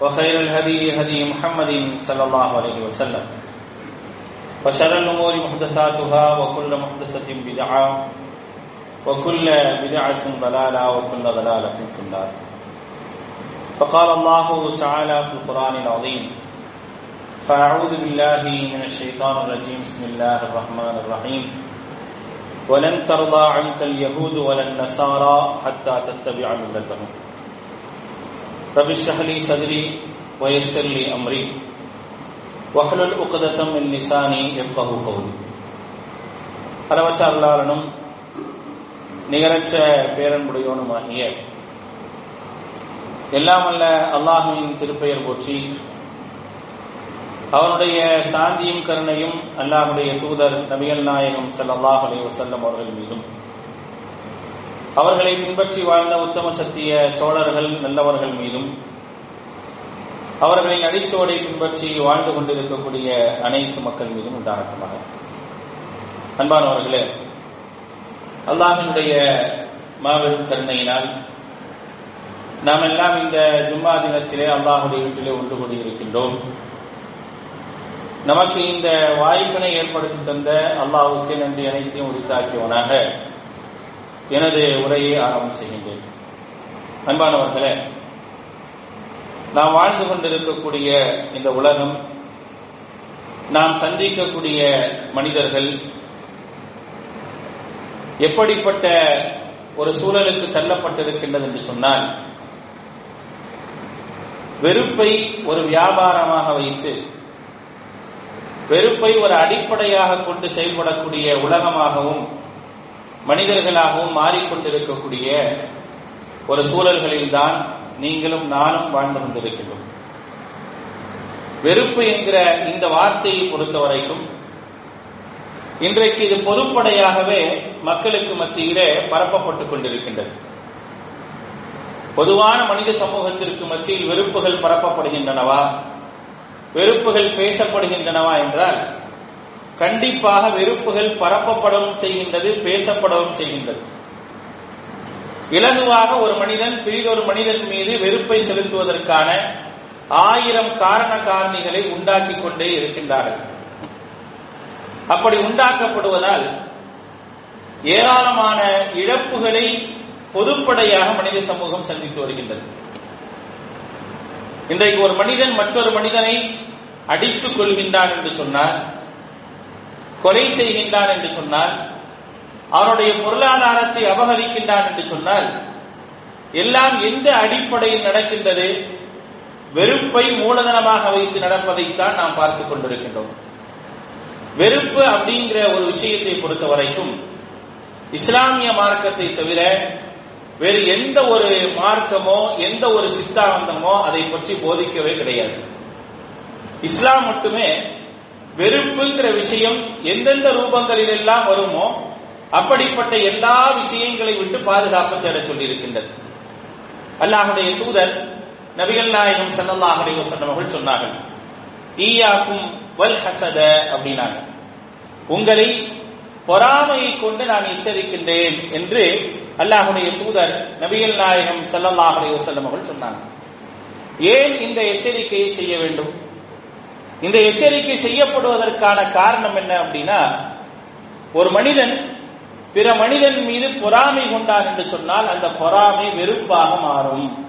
وخير الهدي هدي محمد صلى الله عليه وسلم. وشر الأمور محدثاتها وكل محدثة بدعة وكل بدعة ضلالة وكل ضلالة في النار. فقال الله تعالى في القرآن العظيم فأعوذ بالله من الشيطان الرجيم بسم الله الرحمن الرحيم. ولن ترضى عنك اليهود ولا النصارى حتى تتبع ملتهم. رب اشرح لي صدري ويسر لي امري واحلل عقدة من لساني يفقه قولي அளவற்ற அருளாளனும் நிகரற்ற பேரன்புடையவனுமாகிய எல்லாம் அல்ல அல்லாஹுவின் திருப்பெயர் போற்றி அவனுடைய சாந்தியும் கருணையும் அல்லாஹுடைய தூதர் நபிகள் நாயகம் ஸல்லல்லாஹு அலைஹி வஸல்லம் அவர்கள் மீதும் அவர்களை பின்பற்றி வாழ்ந்த உத்தம சத்திய சோழர்கள் நல்லவர்கள் மீதும் அவர்களின் அடிச்சோடை பின்பற்றி வாழ்ந்து கொண்டிருக்கக்கூடிய அனைத்து மக்கள் மீதும் உண்டாகட்டமாக அன்பானவர்களே அல்லாஹினுடைய மாபெரும் கருணையினால் நாம் எல்லாம் இந்த ஜும்மா தினத்திலே அல்லாஹுடைய வீட்டிலே ஒன்று கூடியிருக்கின்றோம். நமக்கு இந்த வாய்ப்பினை ஏற்படுத்தி தந்த அல்லாஹுக்கு நன்றி அனைத்தையும் உரித்தாக்கியவனாக எனது உரையை ஆரம்பம் செய்கின்றேன் அன்பானவர்களே நாம் வாழ்ந்து கொண்டிருக்கக்கூடிய இந்த உலகம் நாம் சந்திக்கக்கூடிய மனிதர்கள் எப்படிப்பட்ட ஒரு சூழலுக்கு தள்ளப்பட்டிருக்கின்றது என்று சொன்னால் வெறுப்பை ஒரு வியாபாரமாக வைத்து வெறுப்பை ஒரு அடிப்படையாக கொண்டு செயல்படக்கூடிய உலகமாகவும் மனிதர்களாகவும் மாறிக்கொண்டிருக்கக்கூடிய ஒரு சூழல்களில்தான் நீங்களும் நானும் வாழ்ந்து கொண்டிருக்கிறோம் வெறுப்பு என்கிற இந்த வார்த்தையை பொறுத்த வரைக்கும் இன்றைக்கு இது பொதுப்படையாகவே மக்களுக்கு மத்தியிலே பரப்பப்பட்டுக் கொண்டிருக்கின்றது. பொதுவான மனித சமூகத்திற்கு மத்தியில் வெறுப்புகள் பரப்பப்படுகின்றனவா? வெறுப்புகள் பேசப்படுகின்றனவா என்றால் கண்டிப்பாக வெறுப்புகள் பரப்பப்படவும் செய்கின்றது பேசப்படவும் செய்கின்றது. இலகுவாக ஒரு மனிதன் பிரிதொரு மனிதன் மீது வெறுப்பை செலுத்துவதற்கான ஆயிரம் காரண காரணிகளை உண்டாக்கி கொண்டே இருக்கின்றார்கள். அப்படி உண்டாக்கப்படுவதால் ஏராளமான இழப்புகளை பொதுப்படையாக மனித சமூகம் சந்தித்து வருகின்றது. இன்றைக்கு ஒரு மனிதன் மற்றொரு மனிதனை அடித்துக் கொள்கின்றான் என்று சொன்னார் கொலை செய்கின்றான் என்று சொன்னால் அவனுடைய பொருளாதாரத்தை அபகரிக்கின்றான் என்று சொன்னால் எல்லாம் எந்த அடிப்படையில் நடக்கின்றது? வெறுப்பை மூலதனமாக வைத்து நடப்பதைத்தான் நாம் பார்த்துக் கொண்டிருக்கின்றோம். வெறுப்பு அப்படிங்கிற ஒரு விஷயத்தை பொறுத்த வரைக்கும் இஸ்லாமிய மார்க்கத்தை தவிர வேறு எந்த ஒரு மார்க்கமோ எந்த ஒரு சித்தாந்தமோ அதை பற்றி போதிக்கவே கிடையாது. இஸ்லாம் மட்டுமே வெறுப்புங்கிற விஷயம் எந்தெந்த ரூபங்களில் எல்லாம் வருமோ அப்படிப்பட்ட எல்லா விஷயங்களை விட்டு பாதுகாப்பு தேட சொல்லியிருக்கின்றது. அல்லாஹுடைய தூதர் நபிகள் நாயகம் சல்லாஹ் அலைஹி அவர்கள் சொன்னார்கள் ஈயாக்கும் வல் ஹசத அப்படின்னாங்க. உங்களை பொறாமையை கொண்டு நான் எச்சரிக்கின்றேன் என்று அல்லாஹுடைய தூதர் நபிகள் நாயகம் சல்லாஹ் அலைஹி அவர்கள் சொன்னாங்க. ஏன் இந்த எச்சரிக்கையை செய்ய வேண்டும்? இந்த எச்சரிக்கை செய்யப்படுவதற்கான காரணம் என்ன அப்படின்னா ஒரு மனிதன் பிற மனிதன் மீது பொறாமை கொண்டான் என்று சொன்னால் அந்த பொறாமை வெறுப்பாக மாறும்.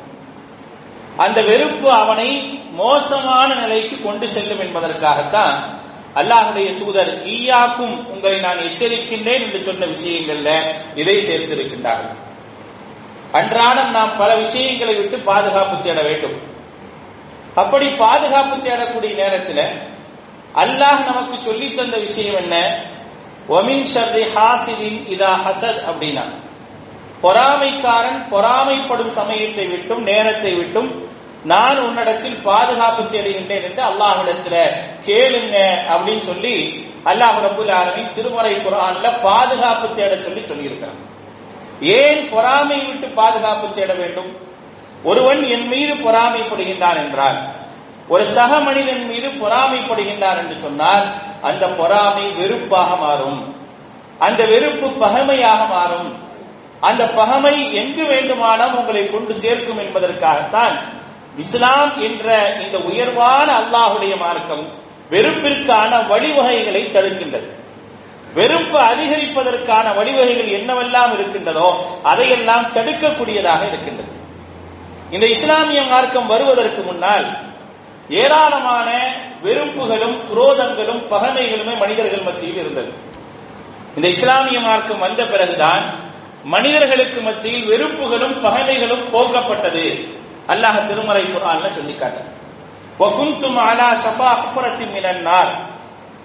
அந்த வெறுப்பு அவனை மோசமான நிலைக்கு கொண்டு செல்லும் என்பதற்காகத்தான் அல்லாஹுடைய தூதர் ஈயாக்கும் உங்களை நான் எச்சரிக்கின்றேன் என்று சொன்ன விஷயங்கள்ல இதை சேர்த்திருக்கின்றார்கள். அன்றாடம் நாம் பல விஷயங்களை விட்டு பாதுகாப்பு தேட வேண்டும். அப்படி பாதுகாப்பு தேடக்கூடிய நேரத்தில் அல்லாஹ் நமக்கு சொல்லி தந்த விஷயம் என்ன? ஒமின் ஷர்ரி ஹாசிதின் இதா ஹசத் அப்படின்னா பொறாமைக்காரன் பொறாமைப்படும் சமயத்தை விட்டும் நேரத்தை விட்டும் நான் உன்னிடத்தில் பாதுகாப்பு தேடுகின்றேன் என்று அல்லாஹிடத்துல கேளுங்க அப்படின்னு சொல்லி அல்லாஹ் ரபுல் ஆலமீன் திருமறை குரான்ல பாதுகாப்பு தேட சொல்லி சொல்லியிருக்கிறான். ஏன் பொறாமை விட்டு பாதுகாப்பு தேட வேண்டும்? ஒருவன் என் மீது பொறாமைப்படுகின்றான் என்றால் ஒரு சக மனிதன் மீது பொறாமைப்படுகின்றார் என்று சொன்னால் அந்த பொறாமை வெறுப்பாக மாறும். அந்த வெறுப்பு பகைமையாக மாறும். அந்த பகைமை எங்கு வேண்டுமானால் உங்களை கொண்டு சேர்க்கும் என்பதற்காகத்தான் இஸ்லாம் என்ற இந்த உயர்வான அல்லாஹுடைய மார்க்கம் வெறுப்பிற்கான வழிவகைகளை தடுக்கின்றது. வெறுப்பு அதிகரிப்பதற்கான வழிவகைகள் என்னவெல்லாம் இருக்கின்றதோ அதையெல்லாம் தடுக்கக்கூடியதாக இருக்கின்றது. இந்த இஸ்லாமிய மார்க்கம் வருவதற்கு முன்னால் ஏராளமான வெறுப்புகளும் குரோதங்களும் பகமைகளுமே மனிதர்கள் மத்தியில் இருந்தது. இந்த இஸ்லாமிய மார்க்கம் வந்த பிறகுதான் மனிதர்களுக்கு மத்தியில் வெறுப்புகளும் பகைமைகளும் போக்கப்பட்டது. அல்லாஹ் திருமறை குரான் சொல்லி காட்டும்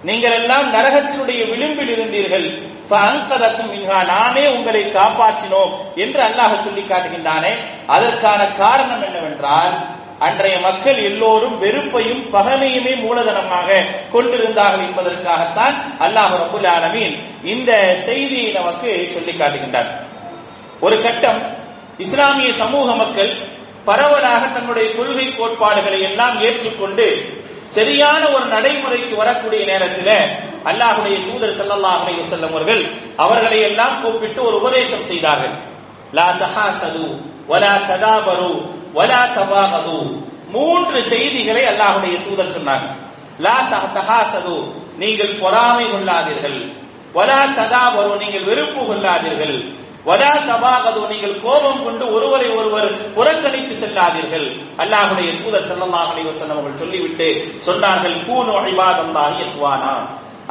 நீங்கள் எல்லாம் நரகத்தினுடைய விளிம்பில் இருந்தீர்கள் அங்கதக்கும் மின்ஹா நாமே உங்களை காப்பாற்றினோம் என்று அல்லாஹ் சொல்லி காட்டுகின்றானே. அதற்கான காரணம் என்னவென்றால் அன்றைய மக்கள் எல்லோரும் வெறுப்பையும் பகமையுமே மூலதனமாக கொண்டிருந்தார்கள் என்பதற்காகத்தான் அல்லாஹ் ரபுல் ஆலமீன் இந்த செய்தியை நமக்கு சொல்லி காட்டுகின்றார். ஒரு கட்டம் இஸ்லாமிய சமூக மக்கள் பரவலாக தன்னுடைய கொள்கை கோட்பாடுகளை எல்லாம் ஏற்றுக்கொண்டு சரியான ஒரு நடைமுறைக்கு வரக்கூடிய நேரத்தில் அல்லாஹுடைய தூதர் ஸல்லல்லாஹு அலைஹி வஸல்லம் அவர்கள் அவர்களை எல்லாம் கூப்பிட்டு ஒரு உபதேசம் செய்தார்கள். லா தஹாசது வலா ததாபரு வலா தபாகது. மூன்று செய்திகளை அல்லாஹுடைய தூதர் சொன்னாங்க லா தஹாசது நீங்கள் பொறாமை கொள்ளாதீர்கள். வலா ததாபரு நீங்கள் வெறுப்பு கொள்ளாதீர்கள். வலா தபாகது நீங்கள் கோபம் கொண்டு ஒருவரை ஒருவர் புறக்க செல்லாதீர்கள் அல்லாஹுடைய தூதர் ஸல்லல்லாஹு அலைவசன் அவர்கள் சொல்லிவிட்டு சொன்னார்கள் கூனு இபாதல்லாஹி இஹ்வானா.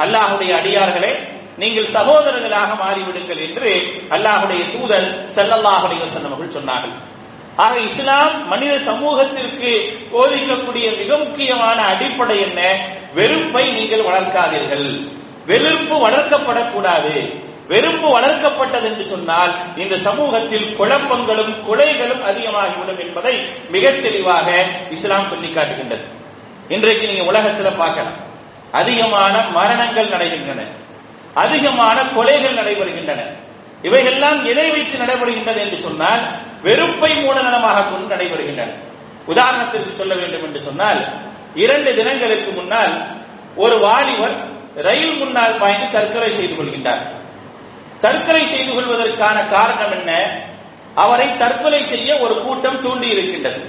அல்லாஹுடைய அடியார்களே நீங்கள் சகோதரர்களாக மாறிவிடுங்கள் என்று அல்லாஹுடைய தூதர் செல்லல்லாஹ் அலைவசன் அவர்கள் சொன்னார்கள். ஆக இஸ்லாம் மனித சமூகத்திற்கு போதிக்கக்கூடிய மிக முக்கியமான அடிப்படை என்ன? வெறுப்பை நீங்கள் வளர்க்காதீர்கள். வெறுப்பு வளர்க்கப்படக்கூடாது. வெறுப்பு வளர்க்கப்பட்டது என்று சொன்னால் இந்த சமூகத்தில் குழப்பங்களும் கொலைகளும் அதிகமாகிவிடும் என்பதை மிகச் தெளிவாக இஸ்லாம் சொல்லி காட்டுகின்றது இன்றைக்கு நீங்க உலகத்துல பார்க்கலாம். அதிகமான மரணங்கள் நடைகின்றன. அதிகமான கொலைகள் நடைபெறுகின்றன. இவையெல்லாம் எதை வைத்து நடைபெறுகின்றது என்று சொன்னால் வெறுப்பை மூலதனமாக கொண்டு நடைபெறுகின்றன. உதாரணத்திற்கு சொல்ல வேண்டும் என்று சொன்னால் இரண்டு தினங்களுக்கு முன்னால் ஒரு வாலிபர் ரயில் முன்னால் பாய்ந்து தற்கொலை செய்து கொள்கின்றார். தற்கொலை செய்து கொள்வதற்கான காரணம் என்ன? அவரை தற்கொலை செய்ய ஒரு கூட்டம் தூண்டி இருக்கின்றது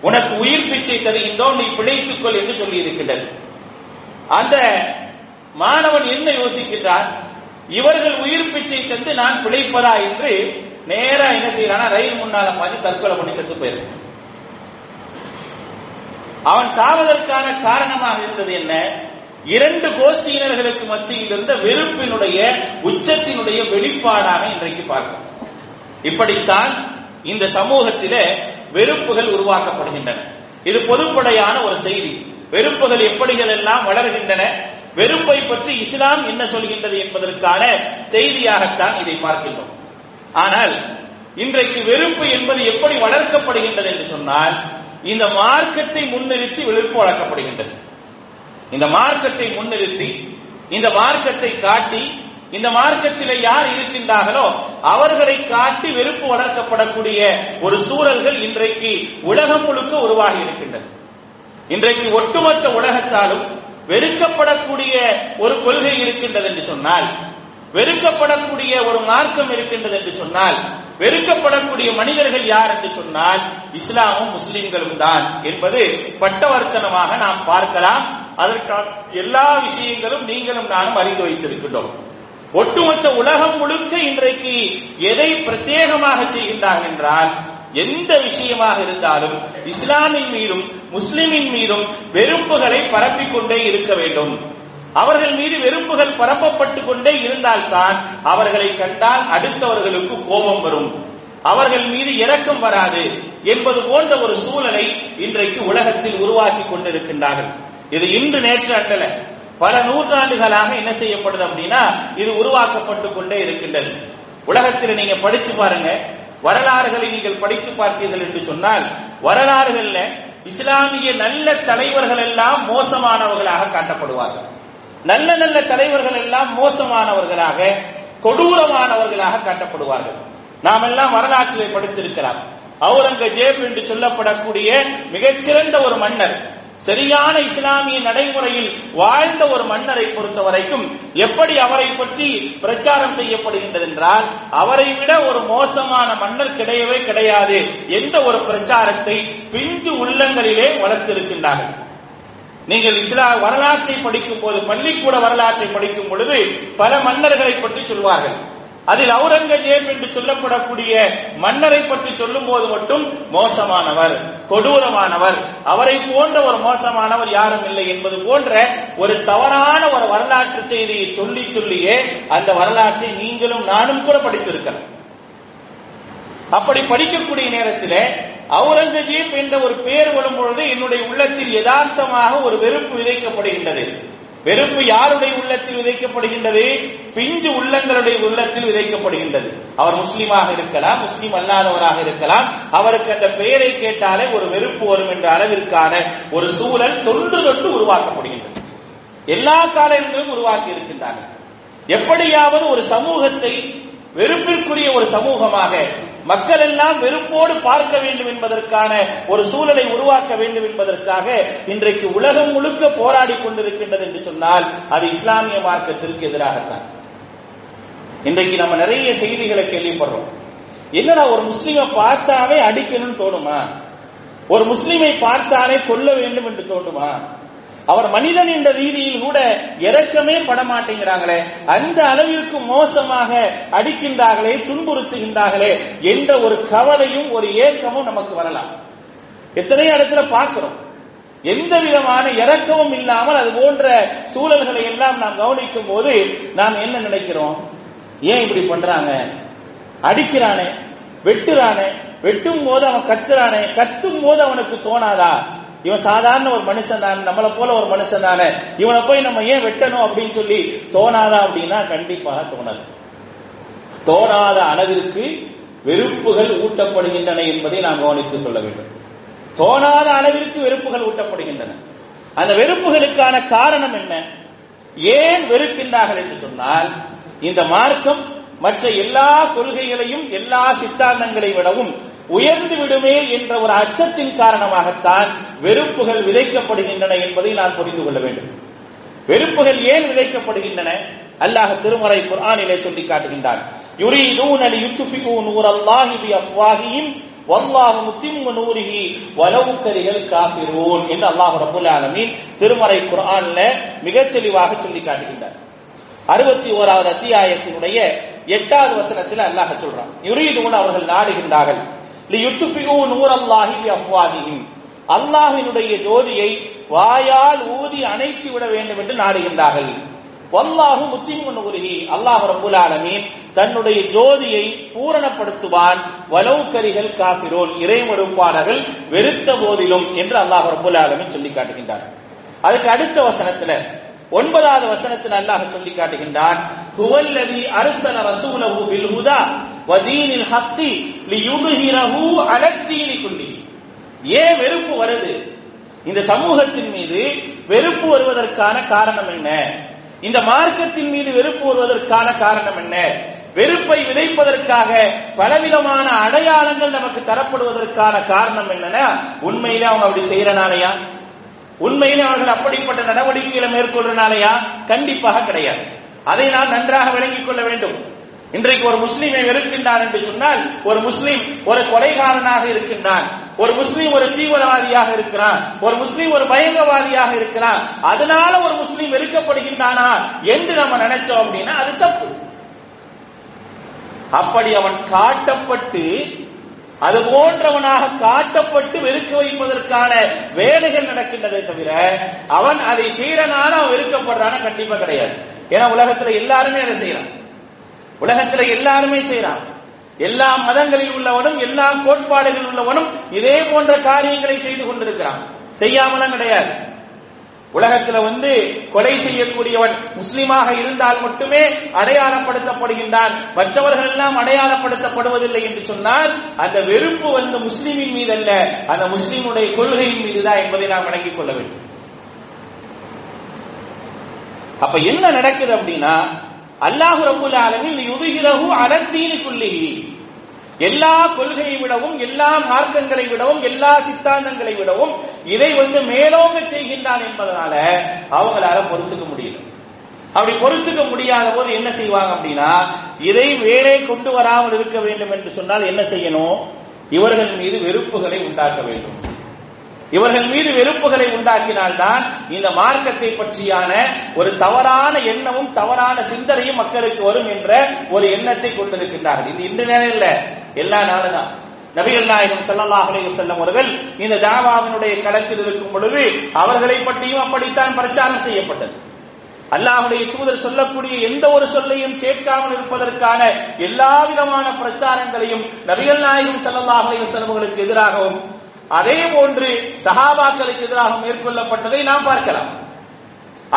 உனக்கு உயிர் பிச்சை தருகின்றோம் நீ பிழைத்துக் கொள் என்று சொல்லி இருக்கின்றது அந்த மாணவன் என்ன யோசிக்கின்றான்? இவர்கள் உயிர் பிச்சை தந்து நான் பிழைப்பதா என்று நேரா என்ன செய்யறானா ரயில் முன்னால மாதிரி தற்கொலை பண்ணி செத்து போயிருக்கான் அவன் சாவதற்கான காரணமாக இருந்தது என்ன? இரண்டு கோஷ்டியினர்களுக்கு மத்தியில் இருந்த வெறுப்பினுடைய உச்சத்தினுடைய வெளிப்பாடாக இன்றைக்கு பார்க்கிறோம். இப்படித்தான் இந்த சமூகத்திலே வெறுப்புகள் உருவாக்கப்படுகின்றன. இது பொதுப்படையான ஒரு செய்தி. வெறுப்புகள் எப்படிகள் எல்லாம் வளர்கின்றன? வெறுப்பை பற்றி இஸ்லாம் என்ன சொல்கின்றது என்பதற்கான செய்தியாகத்தான் இதை பார்க்கின்றோம். ஆனால் இன்றைக்கு வெறுப்பு என்பது எப்படி வளர்க்கப்படுகின்றது என்று சொன்னால் இந்த மார்க்கத்தை முன்னிறுத்தி வெறுப்பு வளர்க்கப்படுகின்றது இந்த மார்க்கத்தை முன்னிறுத்தி இந்த மார்க்கத்தை காட்டி இந்த மார்க்கத்திலே யார் இருக்கின்றார்களோ அவர்களை காட்டி வெறுப்பு வளர்க்கப்படக்கூடிய ஒரு சூழல்கள் இன்றைக்கு உலகம் முழுக்க உருவாகி இருக்கின்றது. இன்றைக்கு ஒட்டுமொத்த உலகத்தாலும் வெறுக்கப்படக்கூடிய ஒரு கொள்கை இருக்கின்றது என்று சொன்னால் வெறுக்கப்படக்கூடிய ஒரு மார்க்கம் இருக்கின்றது என்று சொன்னால் வெறுக்கப்படக்கூடிய மனிதர்கள் யார் என்று சொன்னால் இஸ்லாமும் முஸ்லிம்களும் தான் என்பது பட்டவர்த்தனமாக நாம் பார்க்கலாம். அதற்கான எல்லா விஷயங்களும் நீங்களும் நானும் அறிந்து வைத்திருக்கின்றோம். ஒட்டுமொத்த உலகம் முழுக்க இன்றைக்கு எதை பிரத்யேகமாக செய்கின்றார்கள் என்றால் எந்த விஷயமாக இருந்தாலும் இஸ்லாமின் மீதும் முஸ்லிமின் மீதும் வெறுப்புகளை பரப்பிக் கொண்டே இருக்க வேண்டும். அவர்கள் மீது வெறுப்புகள் பரப்பப்பட்டு கொண்டே இருந்தால்தான் அவர்களை கண்டால் அடுத்தவர்களுக்கு கோபம் வரும். அவர்கள் மீது இரக்கம் வராது என்பது போன்ற ஒரு சூழலை இன்றைக்கு உலகத்தில் உருவாக்கி கொண்டிருக்கின்றார்கள். இது இன்று நேற்று அண்டல பல நூற்றாண்டுகளாக என்ன செய்யப்படுது அப்படின்னா இது உருவாக்கப்பட்டு கொண்டே இருக்கின்றது. உலகத்தில் நீங்க படிச்சு பாருங்க. வரலாறுகளை நீங்கள் படித்து பார்த்தீர்கள் என்று சொன்னால் வரலாறுகள்ல இஸ்லாமிய நல்ல தலைவர்கள் எல்லாம் மோசமானவர்களாக காட்டப்படுவார்கள். நல்ல நல்ல தலைவர்கள் எல்லாம் மோசமானவர்களாக கொடூரமானவர்களாக காட்டப்படுவார்கள். நாம் எல்லாம் வரலாற்றிலே படித்திருக்கலாம். அவுரங்கஜேப் என்று சொல்லப்படக்கூடிய மிகச்சிறந்த ஒரு மன்னர் சரியான இஸ்லாமிய நடைமுறையில் வாழ்ந்த ஒரு மன்னரை பொறுத்த வரைக்கும் எப்படி அவரை பற்றி பிரச்சாரம் செய்யப்படுகின்றது என்றால் அவரை விட ஒரு மோசமான மன்னர் கிடையவே கிடையாது என்ற ஒரு பிரச்சாரத்தை பிஞ்சு உள்ளங்களிலே வளர்த்திருக்கின்றார்கள். நீங்கள் இஸ்லா வரலாற்றை படிக்கும் போது பள்ளிக்கூட வரலாற்றை படிக்கும் பொழுது பல மன்னர்களை பற்றி சொல்வார்கள். அதில் அவுரங்கஜேப் என்று சொல்லப்படக்கூடிய மன்னரை பற்றி சொல்லும் போது மட்டும் மோசமானவர் கொடூரமானவர். அவரை போன்ற ஒரு மோசமானவர் யாரும் இல்லை என்பது போன்ற ஒரு தவறான ஒரு வரலாற்று செய்தியை சொல்லி சொல்லியே அந்த வரலாற்றை நீங்களும் நானும் கூட படித்திருக்கிறேன். அப்படி படிக்கக்கூடிய நேரத்தில் அவுரங்கஜீப் என்ற ஒரு பெயர் வரும் பொழுது என்னுடைய உள்ளத்தில் யதார்த்தமாக ஒரு வெறுப்பு விதைக்கப்படுகின்றது. வெறுப்பு யாருடைய உள்ளத்தில் விதைக்கப்படுகின்றது? பிஞ்சு உள்ளங்களுடைய உள்ளத்தில் விதைக்கப்படுகின்றது. அவர் முஸ்லீமாக இருக்கலாம் முஸ்லீம் அல்லாதவராக இருக்கலாம். அவருக்கு அந்த பெயரை கேட்டாலே ஒரு வெறுப்பு வரும் என்ற அளவிற்கான ஒரு சூழல் தொன்று தொட்டு உருவாக்கப்படுகின்றது. எல்லா காலங்களிலும் உருவாக்கி இருக்கின்றார்கள். எப்படியாவது ஒரு சமூகத்தை வெறுப்பிற்குரிய ஒரு சமூகமாக மக்கள் எல்லாம் வெறுப்போடு பார்க்க வேண்டும் என்பதற்கான ஒரு சூழலை உருவாக்க வேண்டும் என்பதற்காக இன்றைக்கு உலகம் முழுக்க போராடி கொண்டிருக்கின்றது என்று சொன்னால் அது இஸ்லாமிய மார்க்கத்திற்கு எதிராகத்தான். இன்றைக்கு நம்ம நிறைய செய்திகளை கேள்விப்படுறோம். என்னடா ஒரு முஸ்லீமை பார்த்தாவே அடிக்கணும்னு தோணுமா? ஒரு முஸ்லீமை பார்த்தாலே கொல்ல வேண்டும் என்று தோணுமா? அவர் மனிதன் என்ற ரீதியில் கூட இறக்கமே பட மாட்டேங்கிறாங்களே அந்த அளவிற்கு மோசமாக அடிக்கின்றார்களே துன்புறுத்துகின்றார்களே என்ற ஒரு கவலையும் ஒரு ஏக்கமும் நமக்கு வரலாம். எத்தனையோ இடத்துல பார்க்கிறோம். எந்த விதமான இறக்கமும் இல்லாமல் அது போன்ற சூழல்களை எல்லாம் நாம் கவனிக்கும் போது நாம் என்ன நினைக்கிறோம்? ஏன் இப்படி பண்றாங்க? அடிக்கிறானே வெட்டுறானே வெட்டும் போது அவன் கத்துறானே கத்தும் போது அவனுக்கு தோணாதா? இவன் சாதாரண ஒரு மனுஷன் தான் நம்மளை போல ஒரு மனுஷன் தானே. இவனை போய் நம்ம ஏன் வெட்டணும் அப்படின்னு சொல்லி தோணாதா அப்படின்னா கண்டிப்பாக தோணாது. தோணாத அளவிற்கு வெறுப்புகள் ஊட்டப்படுகின்றன என்பதை நாம் கவனித்துக் கொள்ள வேண்டும். தோணாத அளவிற்கு வெறுப்புகள் ஊட்டப்படுகின்றன. அந்த வெறுப்புகளுக்கான காரணம் என்ன? ஏன் வெறுக்கின்றார்கள் என்று சொன்னால் இந்த மார்க்கம் மற்ற எல்லா கொள்கைகளையும் எல்லா சித்தாந்தங்களை விடவும் உயர்ந்து விடுமே என்ற ஒரு அச்சத்தின் காரணமாகத்தான் வெறுப்புகள் விதைக்கப்படுகின்றன என்பதை நான் புரிந்து கொள்ள வேண்டும். வெறுப்புகள் ஏன் விதைக்கப்படுகின்றன? அல்லாஹ் திருமறை குர்ஆனிலே சொல்லி காட்டுகின்றான். யுரீதூன லியுத்ஃபிகு நூரல்லாஹி பி அஃவாஹிஹிம் வல்லாஹு முத்திம்மு நூரிஹி வலவ் கரிஹல் காஃபிரூன் என்று அல்லாஹ் ரப்பல் ஆலமீன் திருமறை குர்ஆன்ல மிக தெளிவாக சொல்லி காட்டுகின்றார் அறுபத்தி ஓராவது அத்தியாயத்தினுடைய எட்டாவது வசனத்தில் அல்லாஹ் சொல்றான். யுரீதூன் அவர்கள் நாடுகின்றார்கள். அல்லாஹினுடைய ஜோதியை வாயால் ஊதி அணைத்து விட வேண்டும் என்று நாடுகின்றார்கள். வல்லாஹு முஸ்லிம் நூரிஹி அல்லாஹ் ரபுல் ஆலமீன் தன்னுடைய ஜோதியை பூரணப்படுத்துவான். வலவுக்கரிகள் இறை மறுப்பாளர்கள் வெறுத்த போதிலும் என்று அல்லாஹ் ரபுல் ஆலமீன் சொல்லி காட்டுகின்றார். அதுக்கு அடுத்த வசனத்துல ஒன்பதாவது வசனத்தில் அல்லாஹ் சொல்லி காட்டுகின்றான் ஹுவல்லதி அர்சல ரசூலஹு பில் ஹுதா வதீனில் ஹத்தி லியுதுஹிரஹு அலத்தீனி குல்லி. ஏன் வெறுப்பு வருது? இந்த சமூகத்தின் மீது வெறுப்பு வருவதற்கான காரணம் என்ன? இந்த மார்க்கத்தின் மீது வெறுப்பு வருவதற்கான காரணம் என்ன? வெறுப்பை விதைப்பதற்காக பலவிதமான அடையாளங்கள் நமக்கு தரப்படுவதற்கான காரணம் என்னன்னா உண்மையிலே அவங்க அப்படி செய்யறனாலயா? உண்மையிலே அவர்கள் அப்படிப்பட்ட நடவடிக்கைகளை மேற்கொள்றனாலயா? கண்டிப்பாக கிடையாது. அதை நாம் நன்றாக விளங்கிக் கொள்ள வேண்டும். இன்றைக்கு ஒரு முஸ்லீமை வெறுக்கின்றான் என்று சொன்னால் ஒரு முஸ்லீம் ஒரு கொலைகாரனாக இருக்கின்றான் ஒரு முஸ்லீம் ஒரு தீவிரவாதியாக இருக்கிறான் ஒரு முஸ்லீம் ஒரு பயங்கரவாதியாக இருக்கிறான் அதனால ஒரு முஸ்லீம் வெறுக்கப்படுகின்றானா என்று நம்ம நினைச்சோம் அப்படின்னா அது தப்பு. அப்படி அவன் காட்டப்பட்டு அது போன்றவனாக காட்டப்பட்டு வெறுக்க வைப்பதற்கான வேலைகள் நடக்கின்றதை தவிர அவன் அதை செய்யறனால அவன் வெறுக்கப்படுறான கண்டிப்பா கிடையாது. ஏன்னா உலகத்துல எல்லாருமே அதை செய்யறான் உலகத்துல எல்லாருமே செய்யறான் எல்லா மதங்களில் உள்ளவனும் எல்லா கோட்பாடுகளில் உள்ளவனும் இதே போன்ற காரியங்களை செய்து கொண்டிருக்கிறான். செய்யாமலாம் கிடையாது. உலகத்துல வந்து கொலை செய்யக்கூடியவன் முஸ்லிமாக இருந்தால் மட்டுமே அடையாளப்படுத்தப்படுகின்றான். மற்றவர்கள் எல்லாம் அடையாளப்படுத்தப்படுவதில்லை என்று சொன்னால் அந்த வெறுப்பு வந்து முஸ்லிமின் மீது அல்ல அந்த முஸ்லிமுடைய கொள்கையின் மீதுதான் என்பதை நாம் வணங்கிக் கொள்ள வேண்டும். அப்ப என்ன நடக்குது அப்படின்னா அல்லாஹு ரபுல் ஆலமின் யுதுகிறகு அலத்தீனுக்குள்ளிகி எல்லா கொள்கையை விடவும் எல்லா மார்க்கங்களை விடவும் எல்லா சித்தாந்தங்களை விடவும் இதை வந்து மேலோங்க செய்கின்றான் என்பதனால அவங்களால பொறுத்துக்க முடியல. அப்படி பொறுத்துக்க முடியாத போது என்ன செய்வாங்க அப்படின்னா இதை வேலை கொண்டு வராமல் இருக்க வேண்டும் என்று சொன்னால் என்ன செய்யணும்? இவர்கள் மீது வெறுப்புகளை உண்டாக்க வேண்டும். இவர்கள் மீது வெறுப்புகளை உண்டாக்கினால்தான் இந்த மார்க்கத்தை பற்றியான ஒரு தவறான எண்ணமும் தவறான சிந்தனையும் மக்களுக்கு வரும் என்ற ஒரு எண்ணத்தை கொண்டிருக்கின்றார்கள். இது இன்று நேரம் இல்ல. எல்லா நாளும் தான். நபிகள் நாயகம் செல்லல்லாஹ் அலைஹி அவர்கள் இந்த தாவாவினுடைய களத்தில் இருக்கும் பொழுது அவர்களை பற்றியும் அப்படித்தான் பிரச்சாரம் செய்யப்பட்டது. அல்லாஹுடைய தூதர் சொல்லக்கூடிய எந்த ஒரு சொல்லையும் கேட்காமல் இருப்பதற்கான எல்லா விதமான பிரச்சாரங்களையும் நபிகள் நாயகம் செல்லல்லாஹ் அலைஹி வஸல்லம் எதிராகவும் அதே போன்று சஹாபாக்களுக்கு எதிராக மேற்கொள்ளப்பட்டதை நாம் பார்க்கலாம்.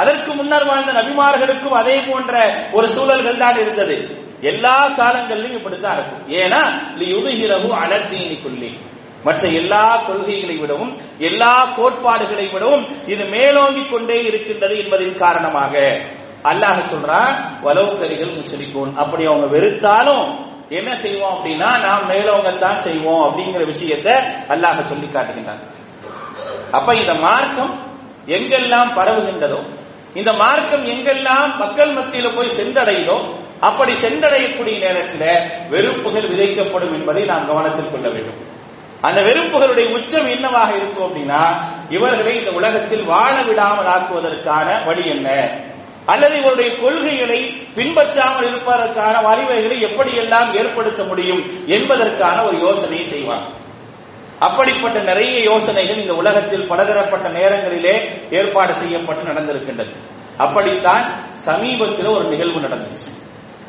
அதற்கு முன்னர் வாழ்ந்த நபிமார்களுக்கும் அதே போன்ற ஒரு சூழல்கள் தான் இருந்தது. எல்லா காலங்களிலும் இப்படித்தான் இருக்கும். ஏன்னா யுதுகிரகு அலத்தீனி கொல்லி. மற்ற எல்லா கொள்கைகளை விடவும் எல்லா கோட்பாடுகளை விடவும் இது மேலோங்கிக் கொண்டே இருக்கின்றது என்பதின் காரணமாக. அல்லாஹ் சொல்றான் வலவுக்கரிகள் முஸ்லிகோன் அப்படி அவங்க வெறுத்தாலும் என்ன செய்வோம் அப்படின்னா நாம் மேலோங்கத்தான் செய்வோம் அப்படிங்கிற விஷயத்தை அல்லாஹ் சொல்லி காட்டுகின்றான். அப்ப இந்த மார்க்கம் எங்கெல்லாம் பரவுகின்றதோ இந்த மார்க்கம் எங்கெல்லாம் மக்கள் மத்தியில போய் சென்றடையுதோ அப்படி சென்றடையக்கூடிய நேரத்தில் வெறுப்புகள் விதைக்கப்படும் என்பதை நாம் கவனத்தில் கொள்ள வேண்டும். அந்த வெறுப்புகளுடைய உச்சம் என்னவாக இருக்கும் அப்படின்னா இவர்களை இந்த உலகத்தில் வாழ விடாமல் ஆக்குவதற்கான வழி என்ன? அல்லது இவருடைய கொள்கைகளை பின்பற்றாமல் இருப்பதற்கான வழிவகைகளை எப்படியெல்லாம் ஏற்படுத்த முடியும் என்பதற்கான ஒரு யோசனையை செய்வாங்க அப்படிப்பட்ட நிறைய யோசனைகள் இந்த உலகத்தில் பலதரப்பட்ட நேரங்களிலே ஏற்பாடு செய்யப்பட்டு நடந்திருக்கின்றது. அப்படித்தான் சமீபத்தில் ஒரு நிகழ்வு நடந்துச்சு.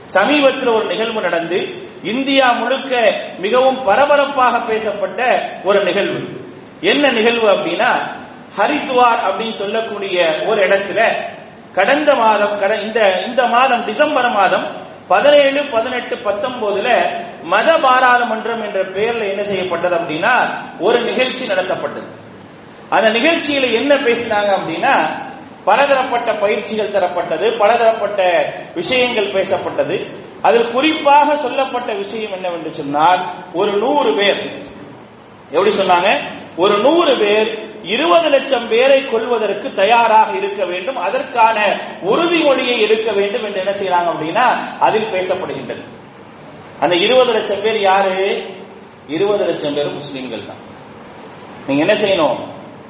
சமீபத்தில் ஒரு நிகழ்வு நடந்து இந்தியா முழுக்க மிகவும் பரபரப்பாக பேசப்பட்ட ஒரு நிகழ்வு. என்ன நிகழ்வு அப்படின்னா ஹரித்வார் அப்படின்னு சொல்லக்கூடிய ஒரு இடத்துல கடந்த மாதம் இந்த இந்த மாதம் டிசம்பர் மாதம் பதினேழு பதினெட்டு பத்தொன்பதுல மத பாராளுமன்றம் என்ற பெயர்ல என்ன செய்யப்பட்டது அப்படின்னா ஒரு நிகழ்ச்சி நடத்தப்பட்டது. அந்த நிகழ்ச்சியில என்ன பேசினாங்க அப்படின்னா பலதரப்பட்ட பயிற்சிகள் தரப்பட்டது பலதரப்பட்ட விஷயங்கள் பேசப்பட்டது. அதில் குறிப்பாக சொல்லப்பட்ட விஷயம் என்னவென்று சொன்னால் ஒரு நூறு பேர். எப்படி சொன்னாங்க? ஒரு நூறு பேர் இருபது லட்சம் பேரை கொள்வதற்கு தயாராக இருக்க வேண்டும். அதற்கான உறுதிமொழியை எடுக்க வேண்டும் என்று என்ன செய்யறாங்க அப்படின்னா அதில் பேசப்படுகின்றது. அந்த இருபது லட்சம் பேர் யாரு? இருபது லட்சம் பேர் முஸ்லிம்கள் தான். நீங்க என்ன செய்யணும்?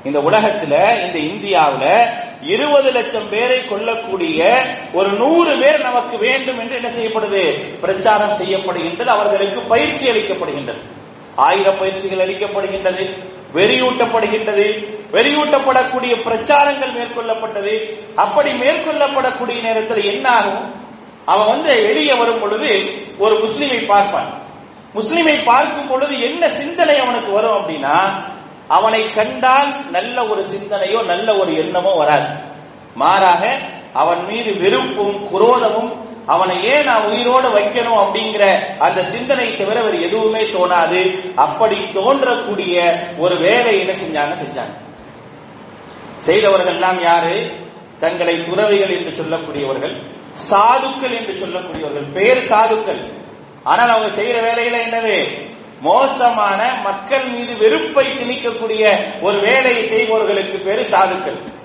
இந்த உலகத்துல இந்த இந்தியாவில இருபது லட்சம் பேரை கொள்ளக்கூடிய ஒரு நூறு பேர் நமக்கு வேண்டும் என்று என்ன செய்யப்படுது? பிரச்சாரம் செய்யப்படுகின்றது. அவர்களுக்கு பயிற்சி அளிக்கப்படுகின்றது. ஆயுத பயிற்சிகள் அளிக்கப்படுகின்றது. வெறியூட்டப்படுகின்றது வெறியூட்டப்படக்கூடிய பிரச்சாரங்கள் மேற்கொள்ளப்பட்டது. அப்படி மேற்கொள்ளப்படக்கூடிய நேரத்தில் என்ன ஆகும் அவன் வந்து வெளியே வரும் பொழுது ஒரு முஸ்லிமை பார்ப்பான். முஸ்லிமை பார்க்கும் பொழுது என்ன சிந்தனை அவனுக்கு வரும் அப்படின்னா அவனை கண்டால் நல்ல ஒரு சிந்தனையோ நல்ல ஒரு எண்ணமோ வராது. மாறாக அவன் மீது வெறுப்பும் குரோதமும் அவனை ஏன் நான் உயிரோடு வைக்கணும் அப்படிங்கிற அந்த சிந்தனை தவிர வேறு எதுவுமே தோணாது. அப்படி தோன்றக்கூடிய ஒரு வேலை என்ன செஞ்சாங்க? செஞ்சாங்க. செய்தவர்கள் எல்லாம் யாரு? தங்களை துறவிகள் என்று சொல்லக்கூடியவர்கள் சாதுக்கள் என்று சொல்லக்கூடியவர்கள் பேர் சாதுக்கள். ஆனால் அவங்க செய்யற வேலையில என்னது? மோசமான மக்கள் மீது வெறுப்பை திணிக்கக்கூடிய ஒரு வேலையை செய்பவர்களுக்கு பேரு சாதுக்கள்.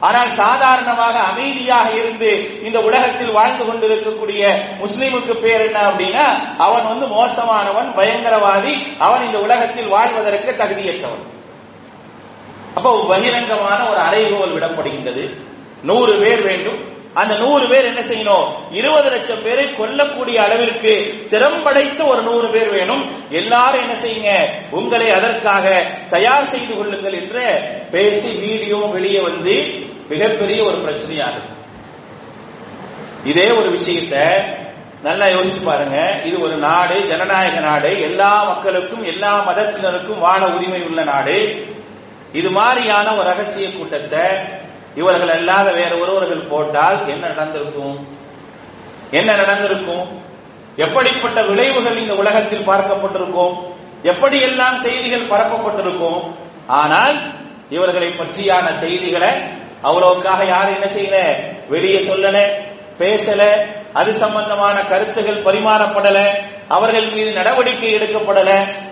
ஆனால் சாதாரணமாக அமைதியாக இருந்து இந்த உலகத்தில் வாழ்ந்து கொண்டிருக்கக்கூடிய முஸ்லீமுக்கு பேர் என்ன அப்படின்னா அவன் வந்து மோசமானவன் பயங்கரவாதி அவன் இந்த உலகத்தில் வாழ்வதற்கு தகுதியற்றவன். அப்போ பகிரங்கமான ஒரு அறைகோல் விடப்படுகின்றது. நூறு பேர் வேண்டும். அந்த நூறு பேர் என்ன செய்யணும்? இருபது லட்சம் பேரை கொல்லக்கூடிய அளவிற்கு திறம்படைத்த ஒரு நூறு பேர் வேணும். எல்லாரும் என்ன செய்யுங்க? உங்களை அதற்காக தயார் செய்து கொள்ளுங்கள் என்று பேசி வீடியோ வெளியே வந்து மிகப்பெரிய ஒரு பிரச்சனையாகும் இதே ஒரு விஷயத்த நல்லா யோசிச்சு பாருங்க. இது ஒரு நாடு ஜனநாயக நாடு. எல்லா மக்களுக்கும் எல்லா மதத்தினருக்கும் வாழ உரிமை உள்ள நாடு. இது மாதிரியான ஒரு ரகசிய கூட்டத்தை இவர்கள் அல்லாத வேற ஒருவர்கள் போட்டால் என்ன நடந்திருக்கும்? என்ன நடந்திருக்கும்? எப்படிப்பட்ட விளைவுகள் இந்த உலகத்தில் பார்க்கப்பட்டிருக்கும்? எப்படியெல்லாம் செய்திகள் பரப்பப்பட்டிருக்கும்? ஆனால் இவர்களை பற்றியான செய்திகளை அவ்வளவுக்காக யாரும் என்ன செய்யல? வெளியே சொல்லல பேசல அது சம்பந்தமான கருத்துகள் பரிமாறப்படல அவர்கள் மீது நடவடிக்கை எடுக்கப்படல.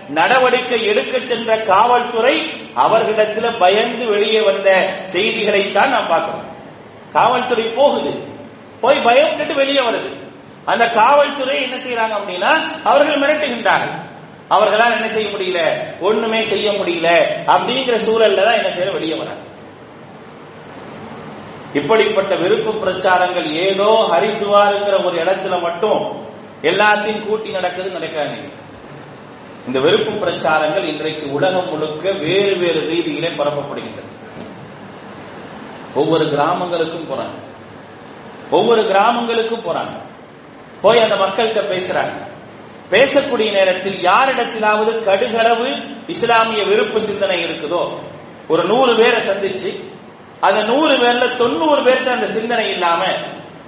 நடவடிக்கை எடுக்க சென்ற காவல்துறை அவர்களிடத்தில் பயந்து வெளியே வந்த செய்திகளைத்தான் நாம் பார்க்கிறோம். காவல்துறை போகுது. போய் பயப்பட்டு வெளியே வருது. அந்த காவல்துறை என்ன செய்யறாங்க அப்படின்னா அவர்கள் மிரட்டுகின்றார்கள். அவர்களால் என்ன செய்ய முடியல? ஒண்ணுமே செய்ய முடியல. அப்படிங்கிற சூழல்ல தான் என்ன செய்ய வெளியே வராங்க. இப்படிப்பட்ட விருப்பு பிரச்சாரங்கள் ஏதோ ஹரித்துவாருங்கிற ஒரு இடத்துல மட்டும் எல்லாத்தையும் கூட்டி நடக்குது நடக்காது இந்த வெறுப்பு பிரச்சாரங்கள் இன்றைக்கு உலகம் முழுக்க வேறு வேறு ரீதியிலே பரப்பப்படுகின்றது. ஒவ்வொரு கிராமங்களுக்கும் போறாங்க. ஒவ்வொரு கிராமங்களுக்கும் போறாங்க. போய் அந்த மக்கள்கிட்ட பேசுறாங்க. பேசக்கூடிய நேரத்தில் யாரிடத்திலாவது கடுகளவு இஸ்லாமிய விருப்பு சிந்தனை இருக்குதோ? ஒரு நூறு பேரை சந்திச்சு அந்த நூறு பேர்ல தொண்ணூறு பேருக்கு அந்த சிந்தனை இல்லாம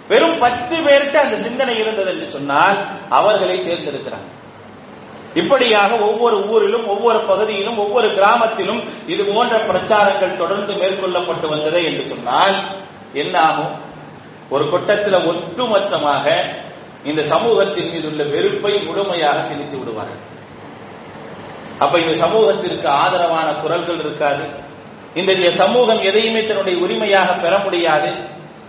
வெறும் பத்து பேருக்கு அந்த சிந்தனை இருந்தது என்று சொன்னால் அவர்களை தேர்ந்தெடுக்கிறாங்க. இப்படியாக ஒவ்வொரு ஊரிலும் ஒவ்வொரு பகுதியிலும் ஒவ்வொரு கிராமத்திலும் இது போன்ற பிரச்சாரங்கள் தொடர்ந்து மேற்கொள்ளப்பட்டு வந்ததே என்று சொன்னால் என்ன ஆகும்? ஒரு கொட்டத்தில் ஒட்டுமொத்தமாக இந்த சமூகத்தின் மீது உள்ள வெறுப்பை முழுமையாக திணித்து விடுவார்கள். அப்ப இந்த சமூகத்திற்கு ஆதரவான குரல்கள் இருக்காது. இந்த சமூகம் எதையுமே தன்னுடைய உரிமையாக பெற முடியாது.